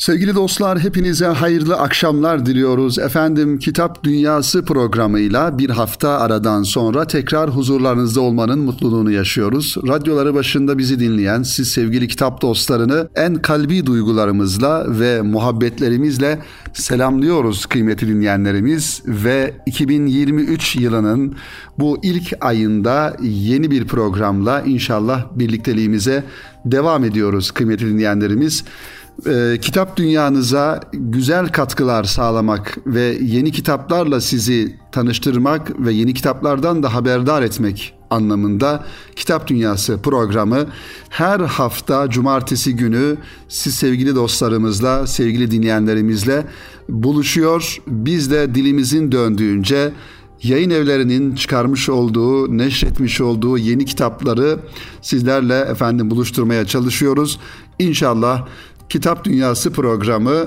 Sevgili dostlar hepinize hayırlı akşamlar diliyoruz. Efendim Kitap Dünyası programıyla bir hafta aradan sonra tekrar huzurlarınızda olmanın mutluluğunu yaşıyoruz. Radyoları başında bizi dinleyen siz sevgili kitap dostlarını en kalbi duygularımızla ve muhabbetlerimizle selamlıyoruz kıymetli dinleyenlerimiz ve 2023 yılının bu ilk ayında yeni bir programla inşallah birlikteliğimize devam ediyoruz kıymetli dinleyenlerimiz e, kitap dünyanıza güzel katkılar sağlamak ve yeni kitaplarla sizi tanıştırmak ve yeni kitaplardan da haberdar etmek anlamında Kitap Dünyası programı her hafta cumartesi günü siz sevgili dostlarımızla, sevgili dinleyenlerimizle buluşuyor. Biz de dilimizin döndüğünce yayın evlerinin çıkarmış olduğu, neşretmiş olduğu yeni kitapları sizlerle efendim buluşturmaya çalışıyoruz. İnşallah Kitap Dünyası programı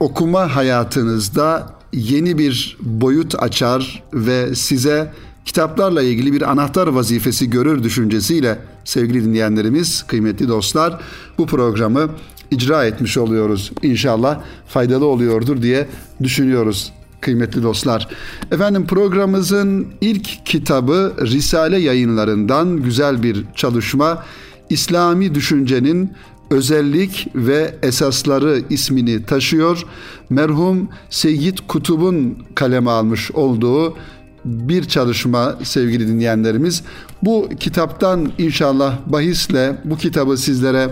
okuma hayatınızda yeni bir boyut açar ve size kitaplarla ilgili bir anahtar vazifesi görür düşüncesiyle sevgili dinleyenlerimiz, kıymetli dostlar bu programı icra etmiş oluyoruz. İnşallah faydalı oluyordur diye düşünüyoruz kıymetli dostlar. Efendim programımızın ilk kitabı Risale yayınlarından güzel bir çalışma. İslami düşüncenin özellik ve esasları ismini taşıyor. Merhum Seyyid Kutub'un kaleme almış olduğu bir çalışma sevgili dinleyenlerimiz. Bu kitaptan inşallah bahisle bu kitabı sizlere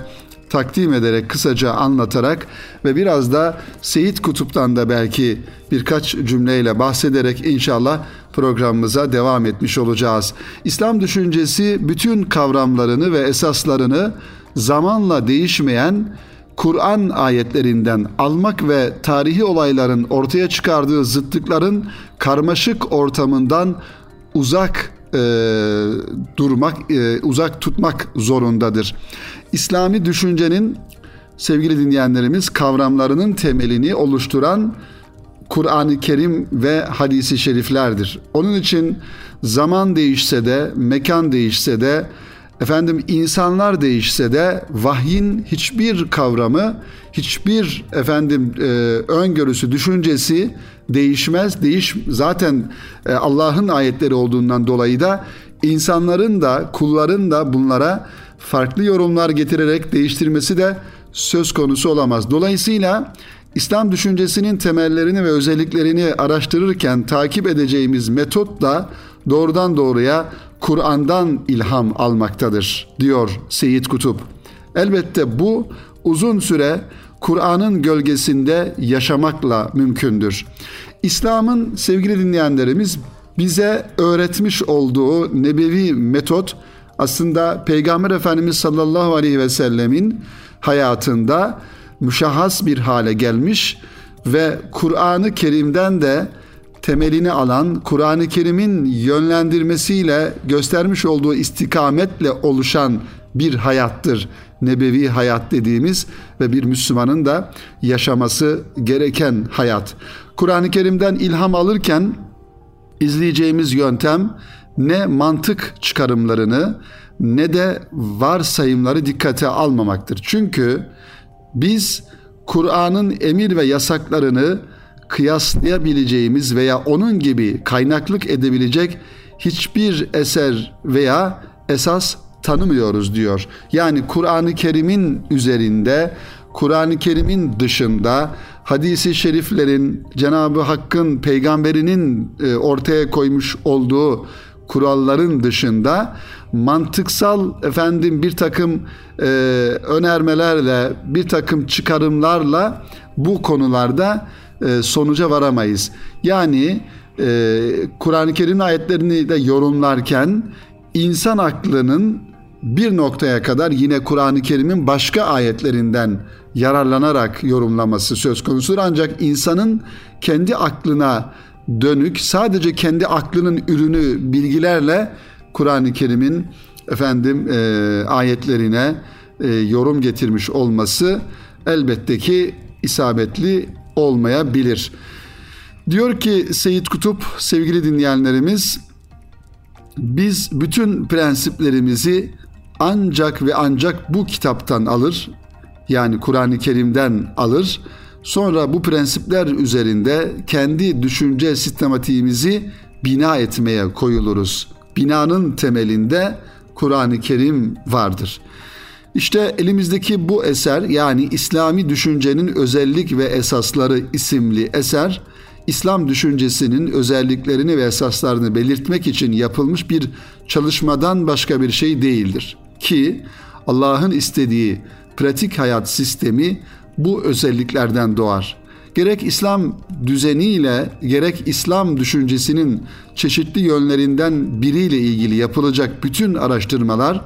takdim ederek kısaca anlatarak ve biraz da Seyit Kutup'tan da belki birkaç cümleyle bahsederek inşallah programımıza devam etmiş olacağız. İslam düşüncesi bütün kavramlarını ve esaslarını zamanla değişmeyen Kur'an ayetlerinden almak ve tarihi olayların ortaya çıkardığı zıtlıkların karmaşık ortamından uzak e, durmak, e, uzak tutmak zorundadır. İslami düşüncenin sevgili dinleyenlerimiz kavramlarının temelini oluşturan Kur'an-ı Kerim ve hadisi şeriflerdir. Onun için zaman değişse de, mekan değişse de Efendim insanlar değişse de vahyin hiçbir kavramı, hiçbir efendim e, öngörüsü, düşüncesi değişmez. Değiş zaten e, Allah'ın ayetleri olduğundan dolayı da insanların da kulların da bunlara farklı yorumlar getirerek değiştirmesi de söz konusu olamaz. Dolayısıyla İslam düşüncesinin temellerini ve özelliklerini araştırırken takip edeceğimiz metot da doğrudan doğruya Kur'an'dan ilham almaktadır diyor Seyyid Kutup. Elbette bu uzun süre Kur'an'ın gölgesinde yaşamakla mümkündür. İslam'ın sevgili dinleyenlerimiz bize öğretmiş olduğu nebevi metot aslında Peygamber Efendimiz sallallahu aleyhi ve sellemin hayatında müşahhas bir hale gelmiş ve Kur'an-ı Kerim'den de temelini alan Kur'an-ı Kerim'in yönlendirmesiyle göstermiş olduğu istikametle oluşan bir hayattır. Nebevi hayat dediğimiz ve bir Müslümanın da yaşaması gereken hayat. Kur'an-ı Kerim'den ilham alırken izleyeceğimiz yöntem ne mantık çıkarımlarını ne de varsayımları dikkate almamaktır. Çünkü biz Kur'an'ın emir ve yasaklarını kıyaslayabileceğimiz veya onun gibi kaynaklık edebilecek hiçbir eser veya esas tanımıyoruz diyor. Yani Kur'an-ı Kerim'in üzerinde, Kur'an-ı Kerim'in dışında hadisi şeriflerin Cenab-ı Hakk'ın peygamberinin e, ortaya koymuş olduğu kuralların dışında mantıksal efendim bir takım e, önermelerle bir takım çıkarımlarla bu konularda e, sonuca varamayız. Yani e, Kur'an-ı Kerim ayetlerini de yorumlarken insan aklının bir noktaya kadar yine Kur'an-ı Kerim'in başka ayetlerinden yararlanarak yorumlaması söz konusudur. Ancak insanın kendi aklına dönük sadece kendi aklının ürünü bilgilerle Kur'an-ı Kerim'in efendim e, ayetlerine e, yorum getirmiş olması elbette ki isabetli olmayabilir. Diyor ki Seyit Kutup sevgili dinleyenlerimiz biz bütün prensiplerimizi ancak ve ancak bu kitaptan alır. yani Kur'an-ı Kerim'den alır. Sonra bu prensipler üzerinde kendi düşünce sistematiğimizi bina etmeye koyuluruz. Binanın temelinde Kur'an-ı Kerim vardır. İşte elimizdeki bu eser yani İslami düşüncenin özellik ve esasları isimli eser İslam düşüncesinin özelliklerini ve esaslarını belirtmek için yapılmış bir çalışmadan başka bir şey değildir. Ki Allah'ın istediği pratik hayat sistemi bu özelliklerden doğar. Gerek İslam düzeniyle gerek İslam düşüncesinin çeşitli yönlerinden biriyle ilgili yapılacak bütün araştırmalar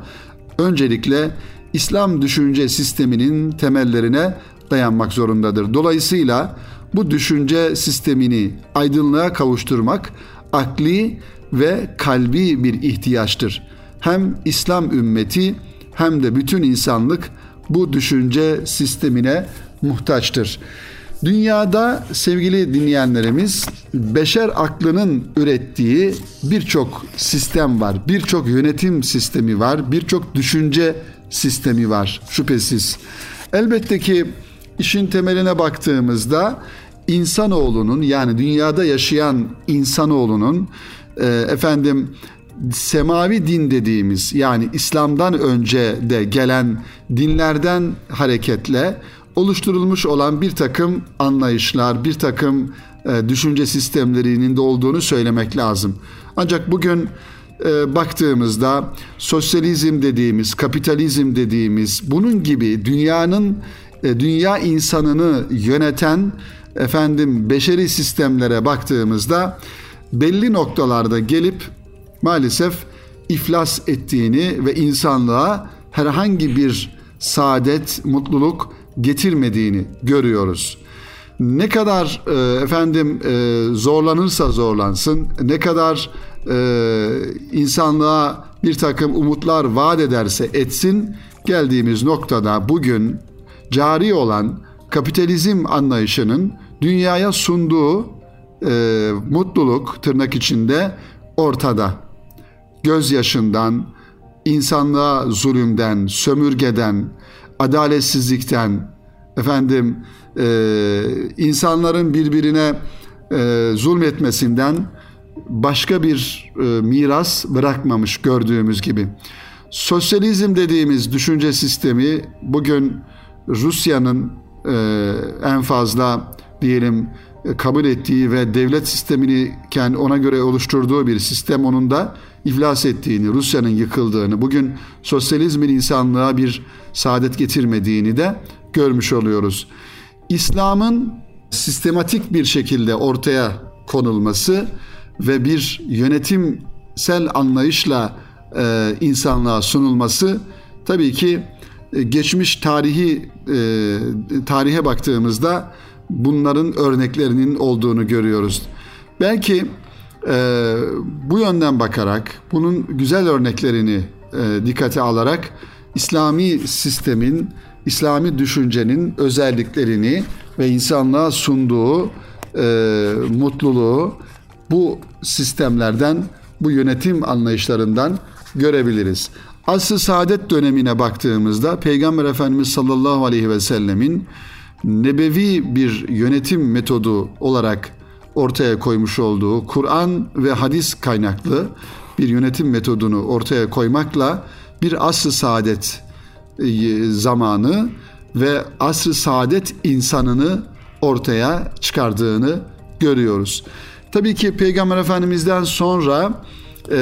öncelikle İslam düşünce sisteminin temellerine dayanmak zorundadır. Dolayısıyla bu düşünce sistemini aydınlığa kavuşturmak akli ve kalbi bir ihtiyaçtır. Hem İslam ümmeti hem de bütün insanlık bu düşünce sistemine muhtaçtır. Dünyada sevgili dinleyenlerimiz beşer aklının ürettiği birçok sistem var. Birçok yönetim sistemi var. Birçok düşünce sistemi var şüphesiz. Elbette ki işin temeline baktığımızda insanoğlunun yani dünyada yaşayan insanoğlunun e, efendim semavi din dediğimiz yani İslam'dan önce de gelen dinlerden hareketle oluşturulmuş olan bir takım anlayışlar, bir takım e, düşünce sistemlerinin de olduğunu söylemek lazım. Ancak bugün e, baktığımızda sosyalizm dediğimiz, kapitalizm dediğimiz bunun gibi dünyanın e, dünya insanını yöneten efendim beşeri sistemlere baktığımızda belli noktalarda gelip maalesef iflas ettiğini ve insanlığa herhangi bir saadet, mutluluk getirmediğini görüyoruz. Ne kadar e, efendim e, zorlanırsa zorlansın, ne kadar e, insanlığa bir takım umutlar vaat ederse etsin, geldiğimiz noktada bugün cari olan kapitalizm anlayışının dünyaya sunduğu e, mutluluk tırnak içinde ortada. Gözyaşından, insanlığa zulümden, sömürgeden, adaletsizlikten, efendim e, insanların birbirine e, zulmetmesinden başka bir e, miras bırakmamış gördüğümüz gibi. Sosyalizm dediğimiz düşünce sistemi bugün Rusya'nın e, en fazla diyelim e, kabul ettiği ve devlet sistemini kendi ona göre oluşturduğu bir sistem onun da iflas ettiğini, Rusya'nın yıkıldığını, bugün sosyalizmin insanlığa bir saadet getirmediğini de görmüş oluyoruz. İslam'ın sistematik bir şekilde ortaya konulması ve bir yönetimsel anlayışla e, insanlığa sunulması tabii ki e, geçmiş tarihi e, tarihe baktığımızda bunların örneklerinin olduğunu görüyoruz. Belki e, bu yönden bakarak, bunun güzel örneklerini e, dikkate alarak İslami sistemin, İslami düşüncenin özelliklerini ve insanlığa sunduğu e, mutluluğu bu sistemlerden, bu yönetim anlayışlarından görebiliriz. Asr-ı Saadet dönemine baktığımızda Peygamber Efendimiz sallallahu aleyhi ve sellemin nebevi bir yönetim metodu olarak ortaya koymuş olduğu Kur'an ve hadis kaynaklı bir yönetim metodunu ortaya koymakla bir asr-ı saadet e, zamanı ve asr-ı saadet insanını ortaya çıkardığını görüyoruz. Tabii ki Peygamber Efendimiz'den sonra e,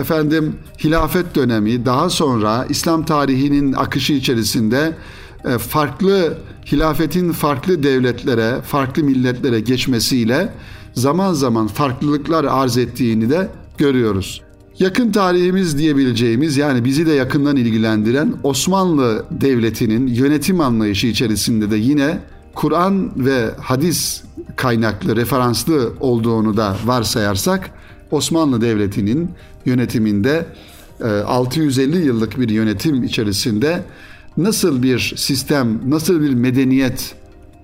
efendim hilafet dönemi daha sonra İslam tarihinin akışı içerisinde e, farklı hilafetin farklı devletlere, farklı milletlere geçmesiyle zaman zaman farklılıklar arz ettiğini de görüyoruz. Yakın tarihimiz diyebileceğimiz yani bizi de yakından ilgilendiren Osmanlı Devleti'nin yönetim anlayışı içerisinde de yine Kur'an ve hadis kaynaklı, referanslı olduğunu da varsayarsak Osmanlı Devleti'nin yönetiminde 650 e, yıllık bir yönetim içerisinde nasıl bir sistem, nasıl bir medeniyet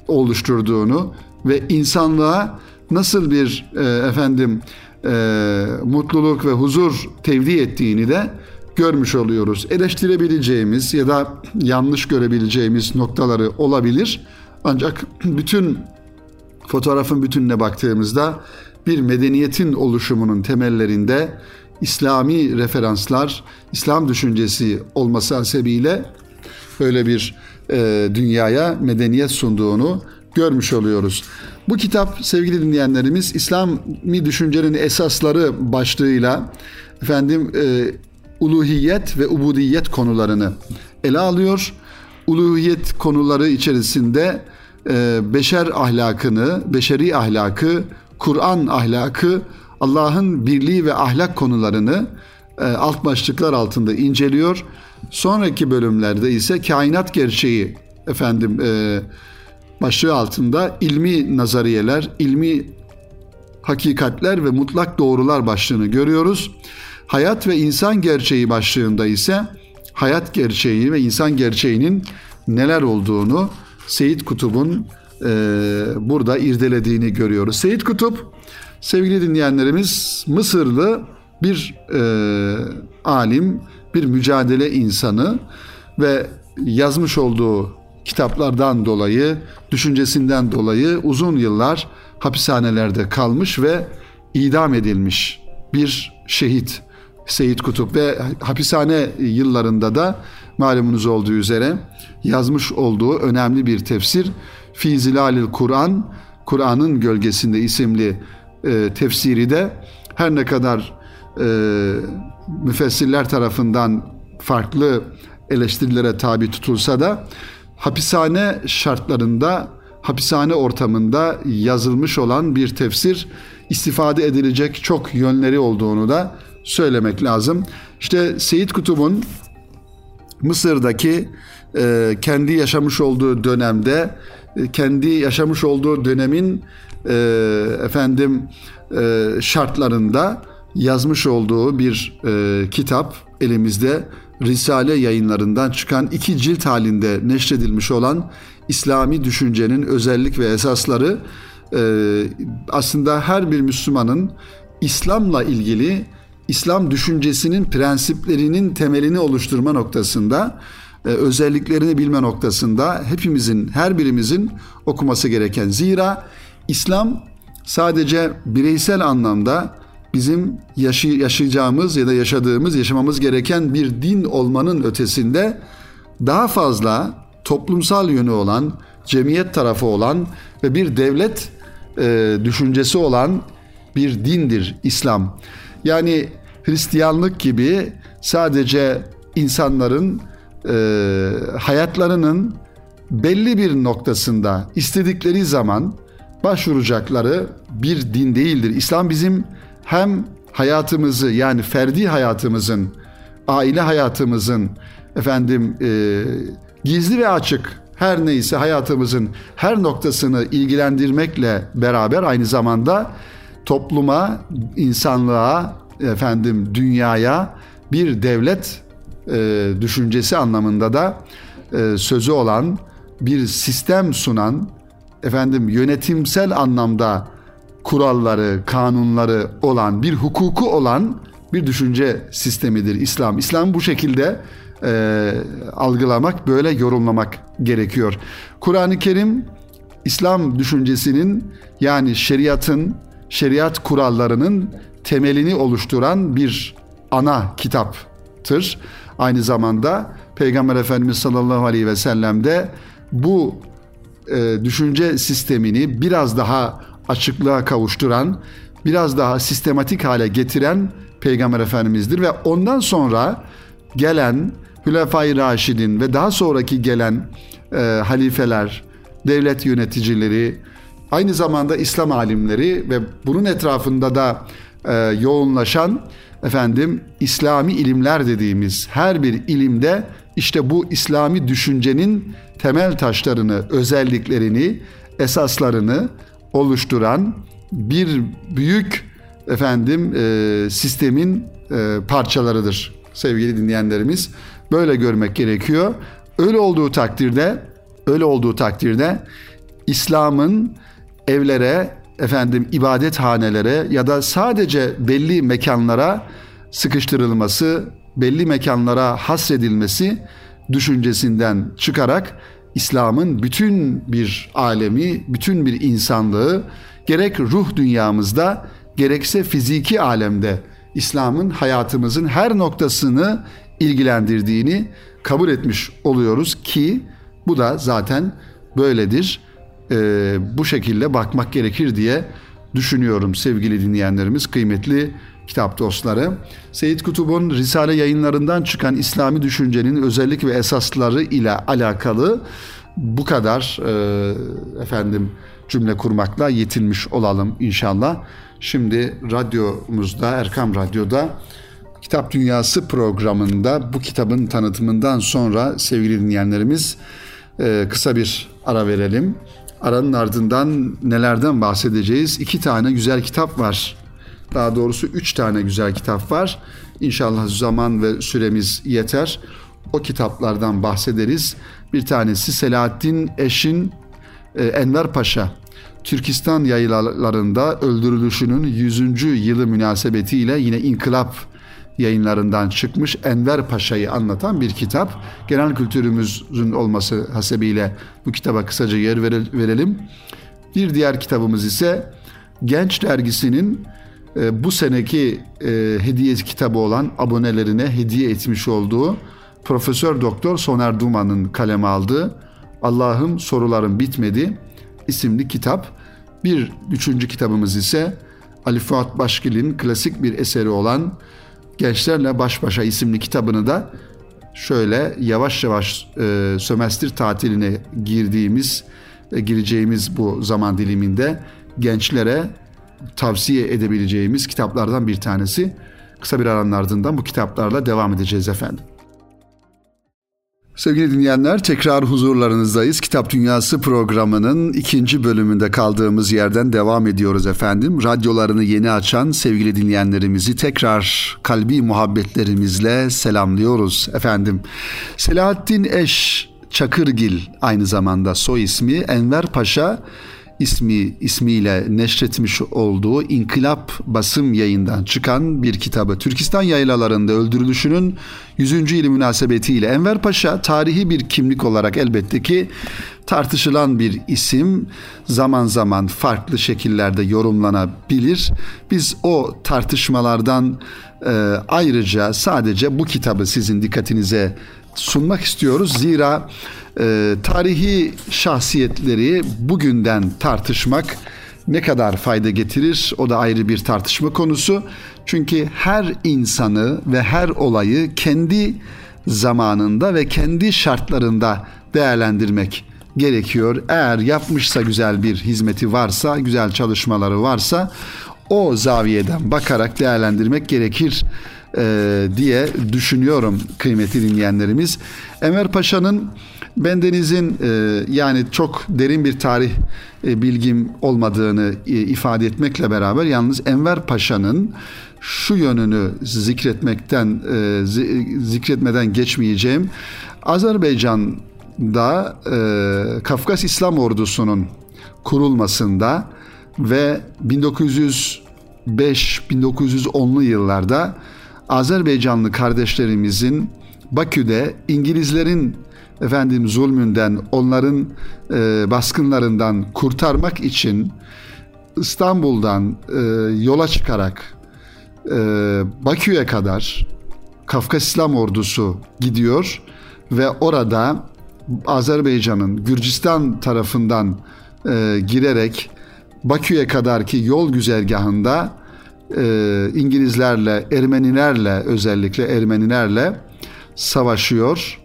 oluşturduğunu ve insanlığa nasıl bir e, efendim e, mutluluk ve huzur tevdi ettiğini de görmüş oluyoruz. Eleştirebileceğimiz ya da yanlış görebileceğimiz noktaları olabilir. Ancak bütün fotoğrafın bütününe baktığımızda bir medeniyetin oluşumunun temellerinde İslami referanslar, İslam düşüncesi olması hasebiyle böyle bir e, dünyaya medeniyet sunduğunu görmüş oluyoruz. Bu kitap sevgili dinleyenlerimiz İslami düşüncenin esasları başlığıyla efendim e, uluhiyet ve ubudiyet konularını ele alıyor. Uluhiyet konuları içerisinde beşer ahlakını, beşeri ahlakı, Kur'an ahlakı, Allah'ın birliği ve ahlak konularını e, alt başlıklar altında inceliyor. Sonraki bölümlerde ise kainat gerçeği efendim e, başlığı altında ilmi nazariyeler, ilmi hakikatler ve mutlak doğrular başlığını görüyoruz. Hayat ve insan gerçeği başlığında ise hayat gerçeği ve insan gerçeğinin neler olduğunu Seyit Kutup'un e, burada irdelediğini görüyoruz. Seyit Kutup sevgili dinleyenlerimiz Mısırlı bir e, alim, bir mücadele insanı ve yazmış olduğu kitaplardan dolayı, düşüncesinden dolayı uzun yıllar hapishanelerde kalmış ve idam edilmiş bir şehit Seyit Kutup ve hapishane yıllarında da malumunuz olduğu üzere yazmış olduğu önemli bir tefsir Fizilalil Kur'an, Kur'an'ın gölgesinde isimli e, tefsiri de her ne kadar e, müfessirler tarafından farklı eleştirilere tabi tutulsa da hapishane şartlarında, hapishane ortamında yazılmış olan bir tefsir istifade edilecek çok yönleri olduğunu da söylemek lazım. İşte Seyit Kutub'un Mısır'daki e, kendi yaşamış olduğu dönemde e, kendi yaşamış olduğu dönemin e, efendim e, şartlarında yazmış olduğu bir e, kitap elimizde. Risale yayınlarından çıkan iki cilt halinde neşredilmiş olan İslami düşüncenin özellik ve esasları e, aslında her bir Müslümanın İslam'la ilgili İslam düşüncesinin prensiplerinin temelini oluşturma noktasında e, özelliklerini bilme noktasında hepimizin her birimizin okuması gereken zira İslam sadece bireysel anlamda bizim yaşı, yaşayacağımız ya da yaşadığımız, yaşamamız gereken bir din olmanın ötesinde daha fazla toplumsal yönü olan, cemiyet tarafı olan ve bir devlet e, düşüncesi olan bir dindir İslam. Yani Hristiyanlık gibi sadece insanların e, hayatlarının belli bir noktasında istedikleri zaman başvuracakları bir din değildir. İslam bizim hem hayatımızı yani ferdi hayatımızın, aile hayatımızın efendim e, gizli ve açık her neyse hayatımızın her noktasını ilgilendirmekle beraber aynı zamanda topluma, insanlığa, efendim dünyaya bir devlet e, düşüncesi anlamında da e, sözü olan bir sistem sunan efendim yönetimsel anlamda kuralları, kanunları olan, bir hukuku olan bir düşünce sistemidir İslam. İslam bu şekilde e, algılamak, böyle yorumlamak gerekiyor. Kur'an-ı Kerim İslam düşüncesinin yani şeriatın, şeriat kurallarının temelini oluşturan bir ana kitaptır. Aynı zamanda Peygamber Efendimiz sallallahu aleyhi ve sellem de bu e, düşünce sistemini biraz daha açıklığa kavuşturan, biraz daha sistematik hale getiren Peygamber Efendimiz'dir ve ondan sonra gelen Hülefai Raşidin ve daha sonraki gelen e, halifeler, devlet yöneticileri, aynı zamanda İslam alimleri ve bunun etrafında da e, yoğunlaşan efendim İslami ilimler dediğimiz her bir ilimde işte bu İslami düşüncenin temel taşlarını, özelliklerini, esaslarını oluşturan bir büyük efendim e, sistemin e, parçalarıdır sevgili dinleyenlerimiz. Böyle görmek gerekiyor. Öyle olduğu takdirde, öyle olduğu takdirde İslam'ın evlere, efendim ibadethanelere ya da sadece belli mekanlara sıkıştırılması belli mekanlara hasredilmesi düşüncesinden çıkarak İslam'ın bütün bir alemi, bütün bir insanlığı gerek ruh dünyamızda gerekse fiziki alemde İslam'ın hayatımızın her noktasını ilgilendirdiğini kabul etmiş oluyoruz ki bu da zaten böyledir. Ee, bu şekilde bakmak gerekir diye düşünüyorum sevgili dinleyenlerimiz, kıymetli kitap dostları. Seyyid Kutub'un Risale yayınlarından çıkan İslami düşüncenin özellik ve esasları ile alakalı bu kadar e, efendim cümle kurmakla yetinmiş olalım inşallah. Şimdi radyomuzda Erkam Radyo'da Kitap Dünyası programında bu kitabın tanıtımından sonra sevgili dinleyenlerimiz e, kısa bir ara verelim. Aranın ardından nelerden bahsedeceğiz? İki tane güzel kitap var. Daha doğrusu üç tane güzel kitap var. İnşallah zaman ve süremiz yeter. O kitaplardan bahsederiz. Bir tanesi Selahattin Eş'in e, Enver Paşa. Türkistan yaylalarında öldürülüşünün 100. yılı münasebetiyle yine inkılap yayınlarından çıkmış Enver Paşa'yı anlatan bir kitap. Genel kültürümüzün olması hasebiyle bu kitaba kısaca yer verelim. Bir diğer kitabımız ise Genç Dergisi'nin e, bu seneki e, hediye kitabı olan abonelerine hediye etmiş olduğu Profesör Doktor Soner Duman'ın kaleme aldığı Allah'ım sorularım bitmedi isimli kitap. Bir üçüncü kitabımız ise Ali Fuat Başkil'in klasik bir eseri olan Gençlerle Baş Başa isimli kitabını da şöyle yavaş yavaş e, sömestr tatiline girdiğimiz, e, gireceğimiz bu zaman diliminde gençlere tavsiye edebileceğimiz kitaplardan bir tanesi. Kısa bir aranın ardından bu kitaplarla devam edeceğiz efendim. Sevgili dinleyenler tekrar huzurlarınızdayız. Kitap Dünyası programının ikinci bölümünde kaldığımız yerden devam ediyoruz efendim. Radyolarını yeni açan sevgili dinleyenlerimizi tekrar kalbi muhabbetlerimizle selamlıyoruz efendim. Selahattin Eş Çakırgil aynı zamanda soy ismi Enver Paşa ismi ismiyle neşretmiş olduğu İnkılap basım yayından çıkan bir kitabı. Türkistan yaylalarında öldürülüşünün 100. yılı münasebetiyle Enver Paşa tarihi bir kimlik olarak elbette ki tartışılan bir isim zaman zaman farklı şekillerde yorumlanabilir. Biz o tartışmalardan e, ayrıca sadece bu kitabı sizin dikkatinize sunmak istiyoruz. Zira e, tarihi şahsiyetleri bugünden tartışmak ne kadar fayda getirir o da ayrı bir tartışma konusu. Çünkü her insanı ve her olayı kendi zamanında ve kendi şartlarında değerlendirmek gerekiyor. Eğer yapmışsa güzel bir hizmeti varsa, güzel çalışmaları varsa o zaviyeden bakarak değerlendirmek gerekir e, diye düşünüyorum kıymetli dinleyenlerimiz. Enver Paşa'nın bendenizin e, yani çok derin bir tarih e, bilgim olmadığını e, ifade etmekle beraber yalnız Enver Paşa'nın şu yönünü zikretmekten e, zikretmeden geçmeyeceğim. Azerbaycan'da e, Kafkas İslam Ordusu'nun kurulmasında ve 1905-1910'lu yıllarda Azerbaycanlı kardeşlerimizin Bakü'de İngilizlerin efendim zulmünden, onların e, baskınlarından kurtarmak için İstanbul'dan e, yola çıkarak e, Bakü'ye kadar Kafkas İslam Ordusu gidiyor ve orada Azerbaycan'ın Gürcistan tarafından e, girerek Bakü'ye kadarki yol güzergahında e, İngilizlerle, Ermenilerle özellikle Ermenilerle savaşıyor.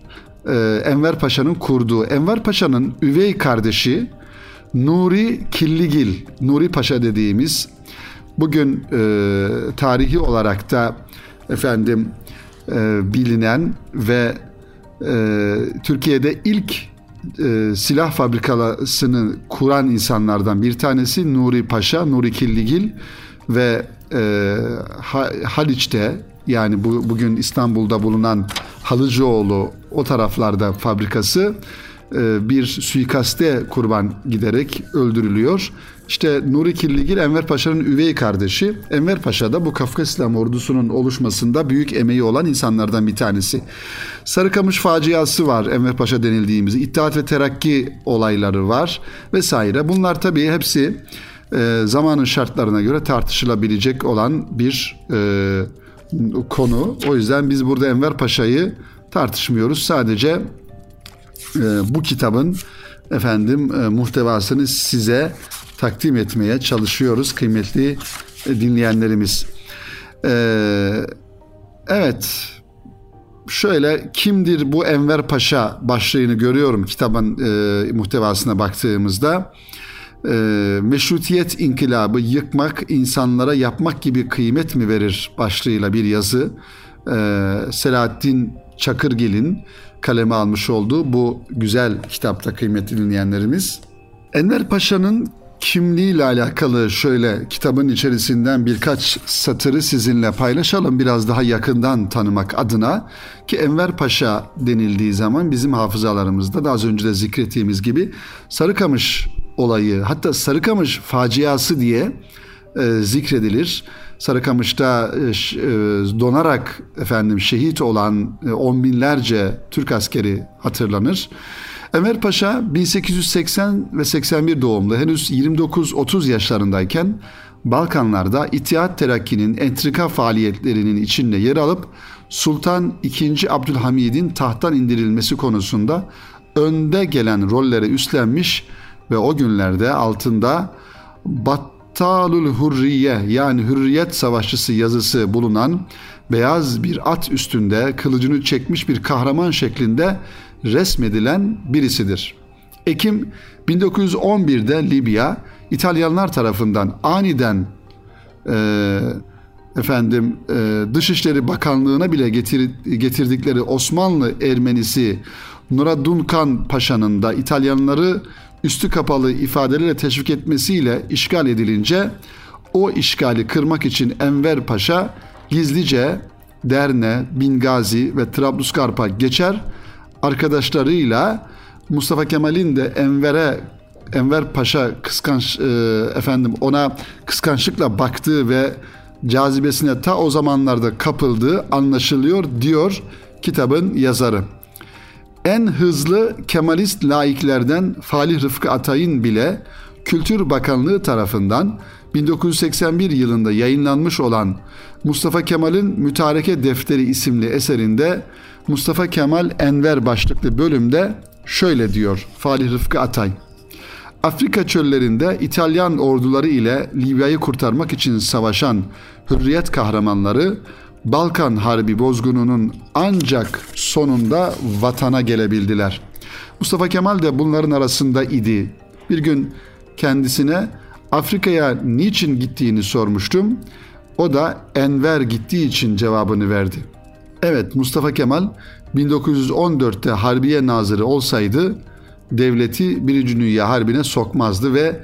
E, Enver Paşa'nın kurduğu, Enver Paşa'nın üvey kardeşi Nuri Killigil, Nuri Paşa dediğimiz bugün e, tarihi olarak da efendim e, bilinen ve e, Türkiye'de ilk e, silah fabrikasını kuran insanlardan bir tanesi Nuri Paşa, Nuri Killigil ve e, Haliç'te yani bu, bugün İstanbul'da bulunan Halıcıoğlu o taraflarda fabrikası e, bir suikaste kurban giderek öldürülüyor. İşte Nuri Kirligil Enver Paşa'nın üvey kardeşi. Enver Paşa da bu Kafkas İslam ordusunun oluşmasında büyük emeği olan insanlardan bir tanesi. Sarıkamış faciası var Enver Paşa denildiğimiz. İttihat ve Terakki olayları var vesaire. Bunlar tabii hepsi e, zamanın şartlarına göre tartışılabilecek olan bir e, konu. O yüzden biz burada Enver Paşa'yı tartışmıyoruz. Sadece e, bu kitabın efendim e, muhtevasını size takdim etmeye çalışıyoruz kıymetli e, dinleyenlerimiz. E, evet şöyle kimdir bu Enver Paşa başlığını görüyorum kitabın e, muhtevasına baktığımızda. E, meşrutiyet inkılabı yıkmak insanlara yapmak gibi kıymet mi verir başlığıyla bir yazı. E, Selahattin Çakırgil'in kaleme almış olduğu bu güzel kitapta kıymetli dinleyenlerimiz. Enver Paşa'nın kimliğiyle alakalı şöyle kitabın içerisinden birkaç satırı sizinle paylaşalım biraz daha yakından tanımak adına ki Enver Paşa denildiği zaman bizim hafızalarımızda da az önce de zikrettiğimiz gibi Sarıkamış olayı hatta Sarıkamış faciası diye e, zikredilir. Sarıkamış'ta e, e, donarak efendim şehit olan e, on binlerce Türk askeri hatırlanır. Enver Paşa 1880 ve 81 doğumlu henüz 29-30 yaşlarındayken Balkanlarda İttihat Terakki'nin entrika faaliyetlerinin içinde yer alıp Sultan II. Abdülhamid'in tahttan indirilmesi konusunda önde gelen rolleri üstlenmiş ve o günlerde altında Battalul Hurriye yani Hürriyet Savaşçısı yazısı bulunan beyaz bir at üstünde kılıcını çekmiş bir kahraman şeklinde resmedilen birisidir. Ekim 1911'de Libya İtalyanlar tarafından aniden e, efendim e, Dışişleri Bakanlığı'na bile getir, getirdikleri Osmanlı Ermenisi Nuradunkan Paşa'nın da İtalyanları üstü kapalı ifadelerle teşvik etmesiyle işgal edilince o işgali kırmak için Enver Paşa gizlice Derne, Bingazi ve Trablusgarp'a geçer arkadaşlarıyla Mustafa Kemal'in de Enver'e Enver Paşa kıskanç e, efendim ona kıskançlıkla baktığı ve cazibesine ta o zamanlarda kapıldığı anlaşılıyor diyor kitabın yazarı. En hızlı Kemalist laiklerden Falih Rıfkı Atay'ın bile Kültür Bakanlığı tarafından 1981 yılında yayınlanmış olan Mustafa Kemal'in Mütareke Defteri isimli eserinde Mustafa Kemal Enver başlıklı bölümde şöyle diyor Falih Rıfkı Atay. Afrika çöllerinde İtalyan orduları ile Libya'yı kurtarmak için savaşan hürriyet kahramanları Balkan Harbi bozgununun ancak sonunda vatana gelebildiler. Mustafa Kemal de bunların arasında idi. Bir gün kendisine Afrika'ya niçin gittiğini sormuştum. O da Enver gittiği için cevabını verdi. Evet Mustafa Kemal 1914'te Harbiye Nazırı olsaydı devleti Birinci Dünya Harbi'ne sokmazdı ve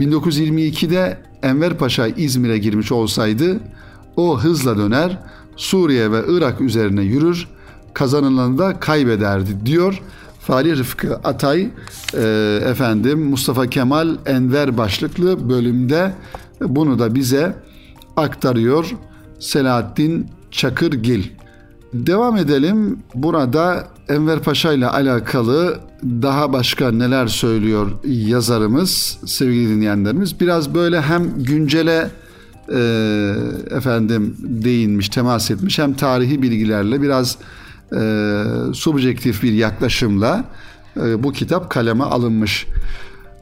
1922'de Enver Paşa İzmir'e girmiş olsaydı o hızla döner Suriye ve Irak üzerine yürür kazanılanı da kaybederdi diyor. Fahri Rıfkı Atay e, efendim Mustafa Kemal Enver başlıklı bölümde bunu da bize aktarıyor Selahattin Çakırgil. Devam edelim. Burada Enver Paşa ile alakalı daha başka neler söylüyor yazarımız, sevgili dinleyenlerimiz. Biraz böyle hem güncele e, efendim değinmiş, temas etmiş hem tarihi bilgilerle biraz e, subjektif bir yaklaşımla e, bu kitap kaleme alınmış.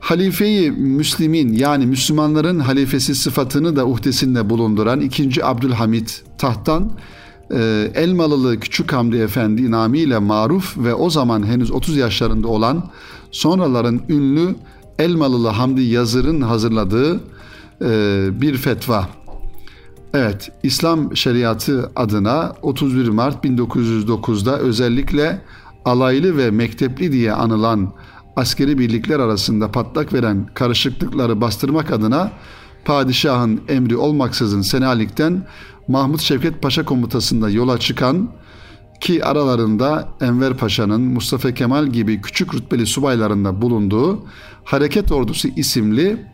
Halifeyi Müslimin yani Müslümanların halifesi sıfatını da uhdesinde bulunduran 2. Abdülhamit tahttan e, Elmalılı Küçük Hamdi Efendi namiyle maruf ve o zaman henüz 30 yaşlarında olan sonraların ünlü Elmalılı Hamdi Yazır'ın hazırladığı bir fetva. Evet, İslam şeriatı adına 31 Mart 1909'da özellikle alaylı ve mektepli diye anılan askeri birlikler arasında patlak veren karışıklıkları bastırmak adına padişahın emri olmaksızın Senalik'ten Mahmut Şevket Paşa komutasında yola çıkan ki aralarında Enver Paşa'nın Mustafa Kemal gibi küçük rütbeli subaylarında bulunduğu Hareket Ordusu isimli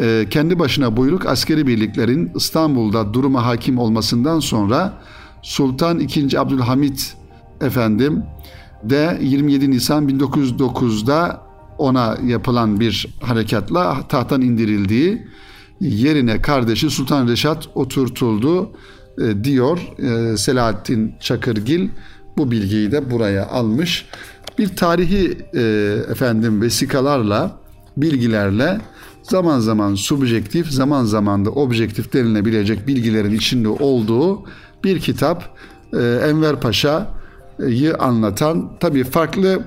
e, kendi başına buyruk askeri birliklerin İstanbul'da duruma hakim olmasından sonra Sultan II. Abdülhamit efendim de 27 Nisan 1909'da ona yapılan bir harekatla tahttan indirildiği yerine kardeşi Sultan Reşat oturtuldu e, diyor e, Selahattin Çakırgil bu bilgiyi de buraya almış. Bir tarihi e, efendim vesikalarla bilgilerle zaman zaman subjektif zaman zaman da objektif denilebilecek bilgilerin içinde olduğu bir kitap e, Enver Paşa'yı anlatan tabii farklı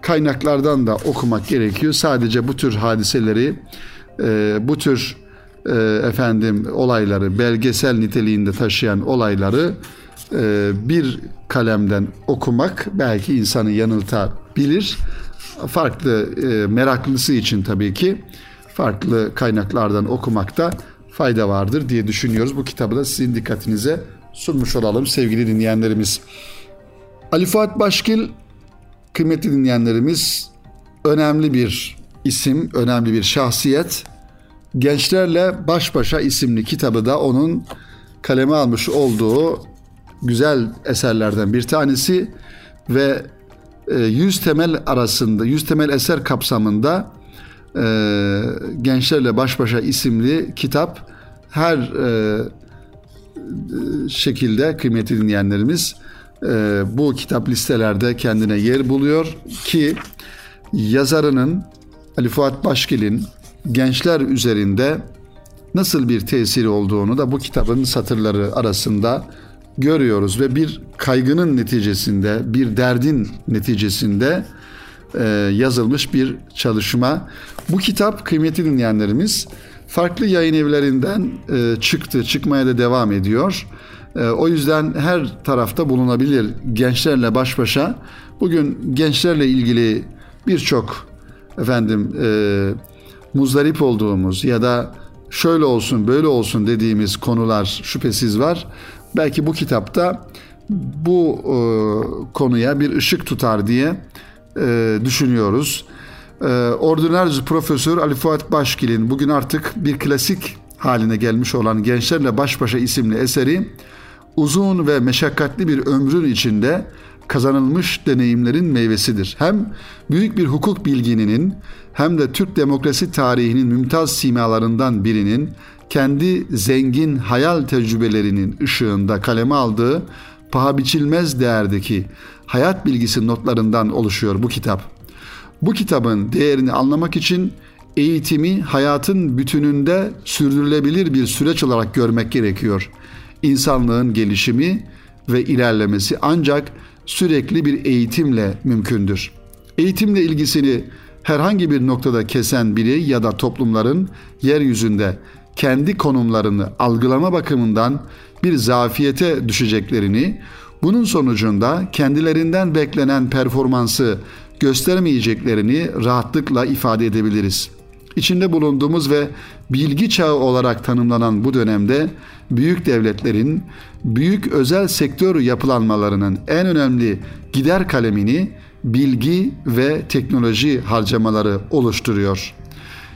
kaynaklardan da okumak gerekiyor. Sadece bu tür hadiseleri, e, bu tür e, efendim olayları, belgesel niteliğinde taşıyan olayları e, bir kalemden okumak belki insanı yanıltabilir. Farklı meraklısı için tabii ki farklı kaynaklardan okumakta fayda vardır diye düşünüyoruz. Bu kitabı da sizin dikkatinize sunmuş olalım sevgili dinleyenlerimiz. Ali Fuat Başkil kıymetli dinleyenlerimiz önemli bir isim, önemli bir şahsiyet. Gençlerle Baş Başa isimli kitabı da onun kaleme almış olduğu güzel eserlerden bir tanesi ve 100 e, temel arasında 100 temel eser kapsamında e, Gençlerle Baş Başa isimli kitap. Her e, şekilde kıymetli dinleyenlerimiz e, bu kitap listelerde kendine yer buluyor ki yazarının Ali Fuat Başkil'in gençler üzerinde nasıl bir tesiri olduğunu da bu kitabın satırları arasında görüyoruz ve bir kaygının neticesinde, bir derdin neticesinde e, yazılmış bir çalışma. Bu kitap kıymetli dinleyenlerimiz farklı yayın evlerinden e, çıktı, çıkmaya da devam ediyor. E, o yüzden her tarafta bulunabilir gençlerle baş başa. Bugün gençlerle ilgili birçok efendim e, muzdarip olduğumuz ya da şöyle olsun böyle olsun dediğimiz konular şüphesiz var. Belki bu kitapta bu e, konuya bir ışık tutar diye e, düşünüyoruz. E, Ordinarius Profesör Ali Fuat Başkil'in bugün artık bir klasik haline gelmiş olan Gençlerle Baş Başa isimli eseri uzun ve meşakkatli bir ömrün içinde kazanılmış deneyimlerin meyvesidir. Hem büyük bir hukuk bilgininin hem de Türk demokrasi tarihinin mümtaz simalarından birinin kendi zengin hayal tecrübelerinin ışığında kaleme aldığı paha biçilmez değerdeki hayat bilgisi notlarından oluşuyor bu kitap. Bu kitabın değerini anlamak için eğitimi hayatın bütününde sürdürülebilir bir süreç olarak görmek gerekiyor. İnsanlığın gelişimi ve ilerlemesi ancak sürekli bir eğitimle mümkündür. Eğitimle ilgisini herhangi bir noktada kesen biri ya da toplumların yeryüzünde kendi konumlarını algılama bakımından bir zafiyete düşeceklerini, bunun sonucunda kendilerinden beklenen performansı göstermeyeceklerini rahatlıkla ifade edebiliriz. İçinde bulunduğumuz ve bilgi çağı olarak tanımlanan bu dönemde büyük devletlerin büyük özel sektör yapılanmalarının en önemli gider kalemini bilgi ve teknoloji harcamaları oluşturuyor.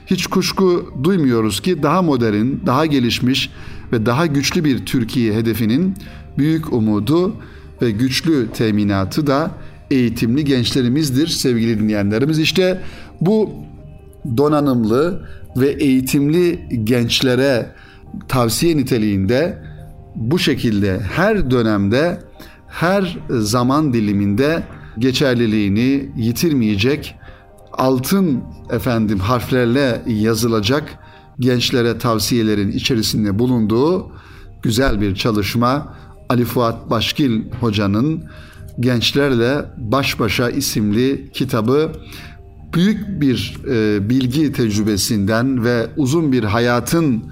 Hiç kuşku duymuyoruz ki daha modern, daha gelişmiş ve daha güçlü bir Türkiye hedefinin büyük umudu ve güçlü teminatı da eğitimli gençlerimizdir sevgili dinleyenlerimiz. İşte bu donanımlı ve eğitimli gençlere tavsiye niteliğinde bu şekilde her dönemde her zaman diliminde geçerliliğini yitirmeyecek altın efendim harflerle yazılacak gençlere tavsiyelerin içerisinde bulunduğu güzel bir çalışma Ali Fuat Başkil hocanın Gençlerle Baş Başa isimli kitabı büyük bir e, bilgi tecrübesinden ve uzun bir hayatın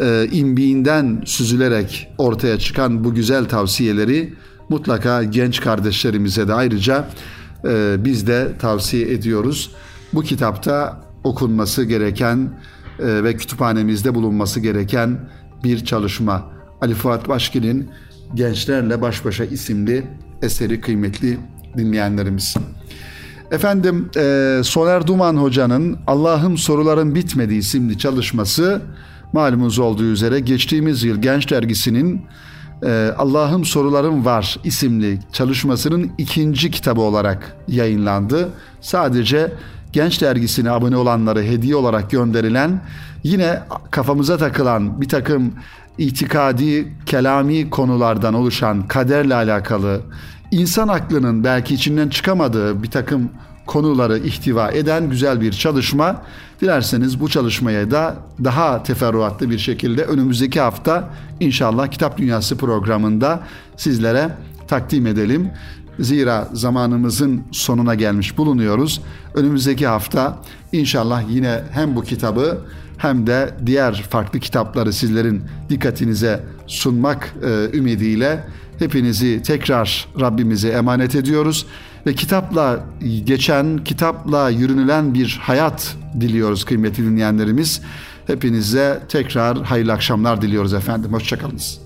e, imbiğinden süzülerek ortaya çıkan bu güzel tavsiyeleri mutlaka genç kardeşlerimize de ayrıca e, biz de tavsiye ediyoruz. Bu kitapta okunması gereken ve kütüphanemizde bulunması gereken bir çalışma. Ali Fuat Başkin'in Gençlerle Baş Başa isimli eseri kıymetli dinleyenlerimiz. Efendim e, Soner Duman Hoca'nın Allah'ım Soruların Bitmedi isimli çalışması malumunuz olduğu üzere geçtiğimiz yıl Genç Dergisi'nin e, Allah'ım Sorularım Var isimli çalışmasının ikinci kitabı olarak yayınlandı. Sadece Genç Dergisi'ne abone olanları hediye olarak gönderilen yine kafamıza takılan bir takım itikadi, kelami konulardan oluşan kaderle alakalı insan aklının belki içinden çıkamadığı bir takım konuları ihtiva eden güzel bir çalışma. Dilerseniz bu çalışmaya da daha teferruatlı bir şekilde önümüzdeki hafta inşallah Kitap Dünyası programında sizlere takdim edelim. Zira zamanımızın sonuna gelmiş bulunuyoruz. Önümüzdeki hafta inşallah yine hem bu kitabı hem de diğer farklı kitapları sizlerin dikkatinize sunmak e, ümidiyle hepinizi tekrar Rabbimize emanet ediyoruz ve kitapla geçen, kitapla yürünülen bir hayat diliyoruz kıymetli dinleyenlerimiz. Hepinize tekrar hayırlı akşamlar diliyoruz efendim. Hoşçakalınız.